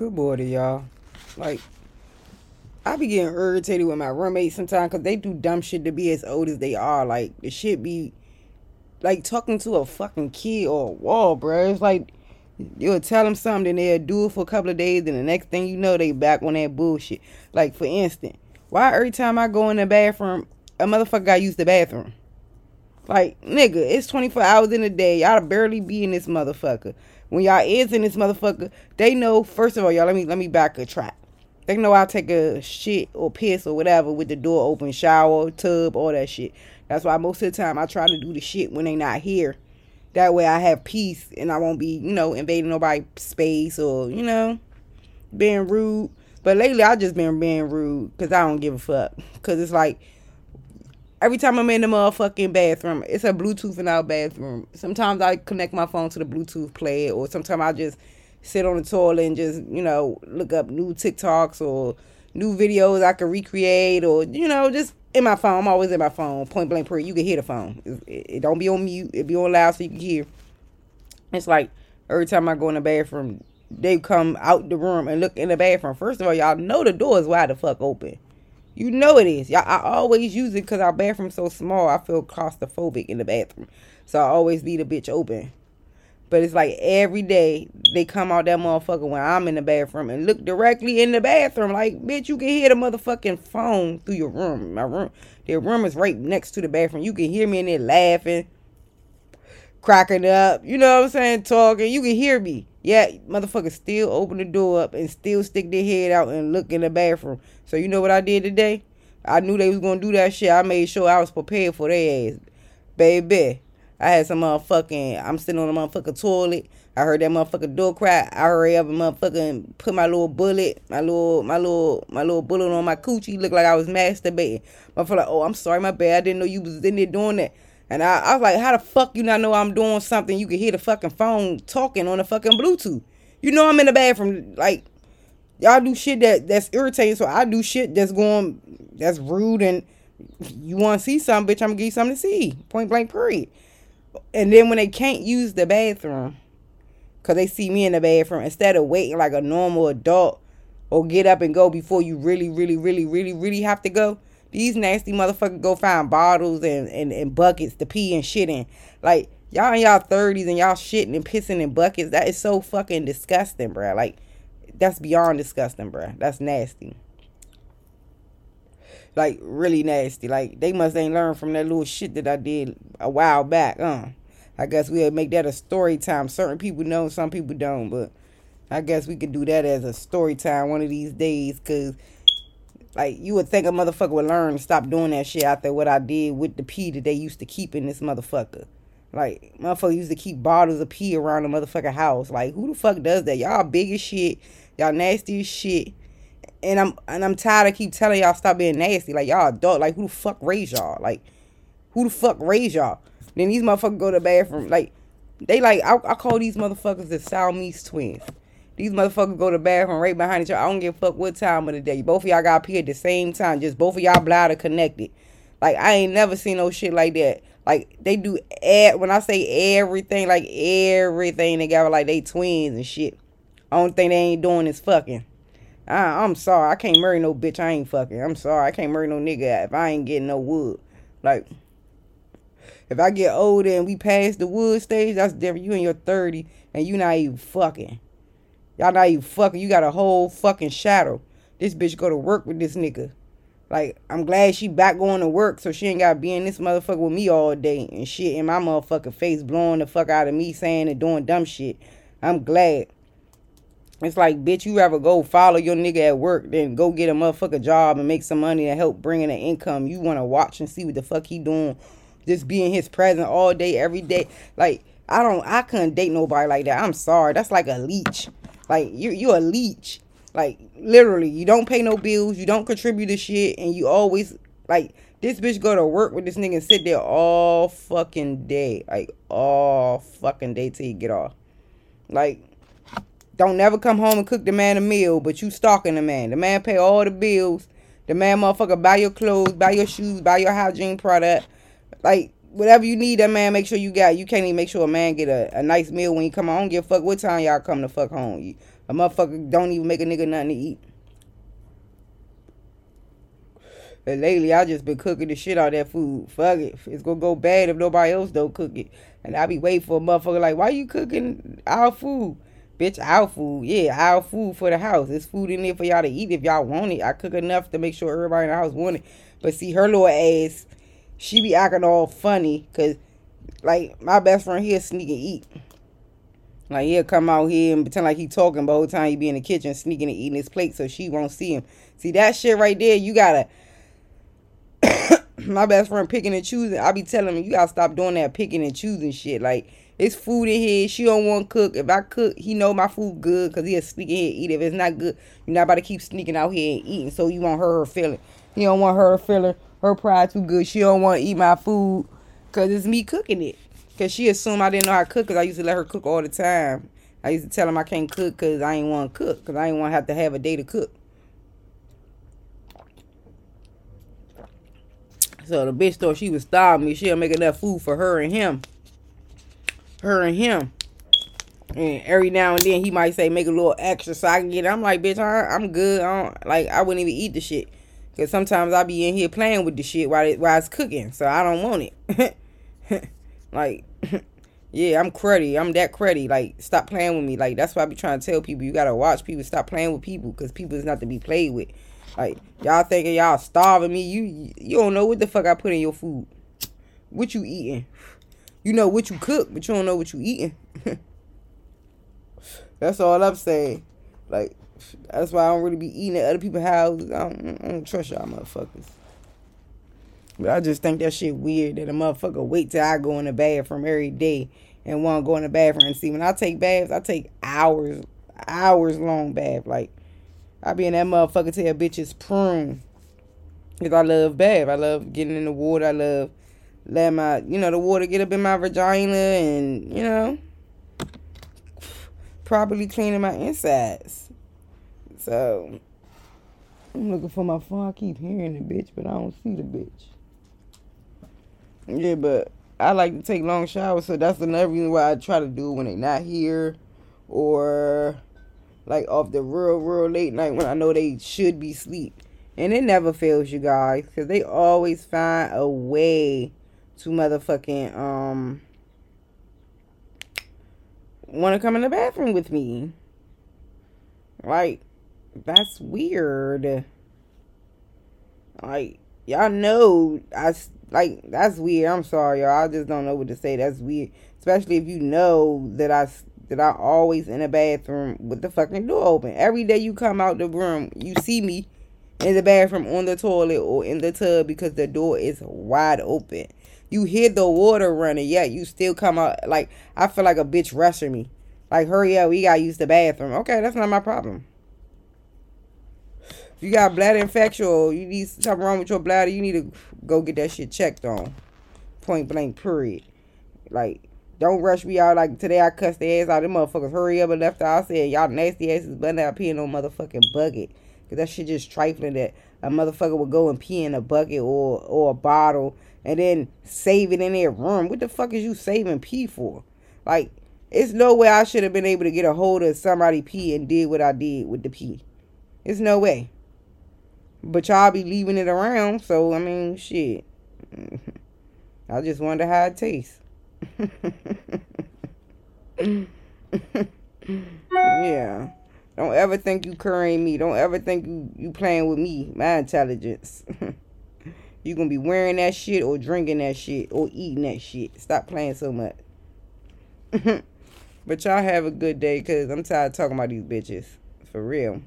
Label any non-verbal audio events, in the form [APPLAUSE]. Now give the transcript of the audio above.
Good morning, y'all. Like, I be getting irritated with my roommates sometimes because they do dumb shit to be as old as they are. Like, the shit be like talking to a fucking kid or a wall, bro. It's like you'll tell them something, they'll do it for a couple of days, and the next thing you know, they back on that bullshit. Like, for instance, why every time I go in the bathroom, a motherfucker got use the bathroom? Like, nigga, it's 24 hours in a day. Y'all barely be in this motherfucker. When y'all is in this motherfucker, they know, first of all, y'all, let me let me back a track. They know I'll take a shit or piss or whatever with the door open, shower, tub, all that shit. That's why most of the time I try to do the shit when they not here. That way I have peace and I won't be, you know, invading nobody's space or, you know, being rude. But lately I just been being rude because I don't give a fuck. Because it's like, every time I'm in the motherfucking bathroom, it's a Bluetooth in our bathroom. Sometimes I connect my phone to the Bluetooth player, or sometimes I just sit on the toilet and just, you know, look up new TikToks or new videos I can recreate, or, you know, just in my phone. I'm always in my phone, point blank period. You can hear the phone. It, it don't be on mute. It be on loud so you can hear. It's like every time I go in the bathroom, they come out the room and look in the bathroom. First of all, y'all know the door is wide the fuck open. You know it is. Y'all, I always use it because our bathroom's so small. I feel claustrophobic in the bathroom. So I always leave the bitch open. But it's like every day they come out that motherfucker when I'm in the bathroom and look directly in the bathroom. Like, bitch, you can hear the motherfucking phone through your room. My room, their room is right next to the bathroom. You can hear me in there laughing, cracking up. You know what I'm saying? Talking. You can hear me. Yeah, motherfuckers still open the door up and still stick their head out and look in the bathroom. So you know what I did today? I knew they was gonna do that shit. I made sure I was prepared for their ass. Baby. I had some motherfucking. I'm sitting on the motherfucking toilet. I heard that motherfucking door crack. I hurry up and motherfucking put my little bullet, my little, my little, my little bullet on my coochie. Looked like I was masturbating. Motherfucker, like, oh, I'm sorry, my bad. I didn't know you was in there doing that. And I, I was like, how the fuck you not know I'm doing something? You can hear the fucking phone talking on the fucking Bluetooth. You know I'm in the bathroom. Like, y'all do shit that that's irritating. So I do shit that's going, that's rude. And you want to see something, bitch, I'm to give you something to see. Point blank, period. And then when they can't use the bathroom, because they see me in the bathroom, instead of waiting like a normal adult or get up and go before you really, really, really, really, really have to go, these nasty motherfuckers go find bottles and, and, and buckets to pee and shit in. Like, y'all in y'all 30s and y'all shitting and pissing in buckets. That is so fucking disgusting, bruh. Like, that's beyond disgusting, bruh. That's nasty. Like, really nasty. Like, they must ain't learned from that little shit that I did a while back, huh? I guess we'll make that a story time. Certain people know, some people don't, but I guess we could do that as a story time one of these days, because like you would think a motherfucker would learn to stop doing that shit after what I did with the pee that they used to keep in this motherfucker. Like motherfucker used to keep bottles of pee around the motherfucker house. Like who the fuck does that? Y'all big as shit. Y'all nasty as shit. And I'm and I'm tired of keep telling y'all stop being nasty. Like y'all adult. Like who the fuck raised y'all? Like who the fuck raised y'all? Then these motherfuckers go to the bathroom. Like they like I, I call these motherfuckers the Siamese twins. These motherfuckers go to the bathroom right behind each other. I don't give a fuck what time of the day. Both of y'all got pee at the same time. Just both of y'all bladder connected. Like I ain't never seen no shit like that. Like they do e- when I say everything, like everything together, like they twins and shit. Only thing they ain't doing is fucking. I, I'm sorry, I can't marry no bitch. I ain't fucking. I'm sorry, I can't marry no nigga if I ain't getting no wood. Like if I get older and we pass the wood stage, that's different. You in your 30 and you not even fucking. Y'all not even fucking. You got a whole fucking shadow. This bitch go to work with this nigga. Like, I'm glad she back going to work so she ain't gotta be in this motherfucker with me all day and shit in my motherfucking face blowing the fuck out of me saying and doing dumb shit. I'm glad. It's like, bitch, you rather go follow your nigga at work than go get a motherfucker job and make some money and help bring in an income. You wanna watch and see what the fuck he doing. Just be in his presence all day, every day. Like, I don't I couldn't date nobody like that. I'm sorry. That's like a leech. Like you you a leech. Like literally, you don't pay no bills, you don't contribute to shit, and you always like this bitch go to work with this nigga and sit there all fucking day. Like all fucking day till you get off. Like don't never come home and cook the man a meal, but you stalking the man. The man pay all the bills. The man motherfucker buy your clothes, buy your shoes, buy your hygiene product. Like whatever you need, that man make sure you got. You can't even make sure a man get a, a nice meal when you come home. Give a fuck what time y'all come to fuck home. You, A motherfucker don't even make a nigga nothing to eat. And lately, I just been cooking the shit out of that food. Fuck it. It's gonna go bad if nobody else don't cook it. And I be waiting for a motherfucker like, why you cooking our food? Bitch, our food. Yeah, our food for the house. There's food in there for y'all to eat if y'all want it. I cook enough to make sure everybody in the house want it. But see, her little ass, she be acting all funny. Because, like, my best friend, he'll sneak and eat. Like, he'll come out here and pretend like he talking, but the whole time he be in the kitchen sneaking and eating his plate so she won't see him. See, that shit right there, you gotta [COUGHS] my best friend picking and choosing. I be telling him you gotta stop doing that picking and choosing shit. Like it's food in here. She don't want to cook. If I cook, he know my food good because he'll sneak in here eat. If it's not good, you're not about to keep sneaking out here and eating. So you want her her feeling. He don't want her feeling her pride too good. She don't want to eat my food because it's me cooking it. Cause she assumed I didn't know how to cook because I used to let her cook all the time. I used to tell him I can't cook because I ain't want to cook because I ain't want to have to have a day to cook. So the bitch thought she was starving me. She'll make enough food for her and him. Her and him. And every now and then he might say make a little extra so I can get it. I'm like, bitch, I, am good. I don't like I wouldn't even eat the shit. Cause sometimes I be in here playing with the shit while it, while it's cooking. So I don't want it. [LAUGHS] like [LAUGHS] yeah, I'm cruddy. I'm that cruddy. Like, stop playing with me. Like, that's why I be trying to tell people you gotta watch people. Stop playing with people because people is not to be played with. Like y'all thinking y'all starving me. You you don't know what the fuck I put in your food. What you eating? You know what you cook, but you don't know what you eating. [LAUGHS] that's all I'm saying. Like that's why I don't really be eating at other people's houses. I don't, I don't trust y'all motherfuckers. But I just think that shit weird that a motherfucker wait till I go in the bathroom every day and want to go in the bathroom and see when I take baths, I take hours, hours long bath. Like I be in that motherfucker till a bitch is prune. Cause I love bath. I love getting in the water. I love let my you know the water get up in my vagina and you know properly cleaning my insides. So I'm looking for my phone. I keep hearing the bitch, but I don't see the bitch. Yeah, but I like to take long showers, so that's another reason why I try to do it when they not here, or like off the real, real late night when I know they should be sleep. And it never fails you guys because they always find a way to motherfucking um want to come in the bathroom with me. Like that's weird. Like y'all know I like that's weird. I'm sorry, y'all. I just don't know what to say. That's weird, especially if you know that I that I always in the bathroom with the fucking door open. Every day you come out the room, you see me in the bathroom on the toilet or in the tub because the door is wide open. You hear the water running, yet you still come out like I feel like a bitch rushing me. Like, hurry up, we gotta use the bathroom. Okay, that's not my problem. If you got bladder infection or you need something wrong with your bladder, you need to go get that shit checked on. Point blank, period. Like, don't rush me out like today. I cussed their ass out. Them motherfuckers hurry up and left out. I said, y'all nasty asses better not pee in no motherfucking bucket. Cause that shit just trifling that a motherfucker would go and pee in a bucket or or a bottle and then save it in their room. What the fuck is you saving pee for? Like, it's no way I should have been able to get a hold of somebody pee and did what I did with the pee. It's no way. But y'all be leaving it around, so I mean, shit. [LAUGHS] I just wonder how it tastes. [LAUGHS] yeah. Don't ever think you currying me. Don't ever think you, you playing with me, my intelligence. [LAUGHS] you gonna be wearing that shit or drinking that shit or eating that shit. Stop playing so much. but y'all have a good day because I'm tired of talking about these bitches. For real.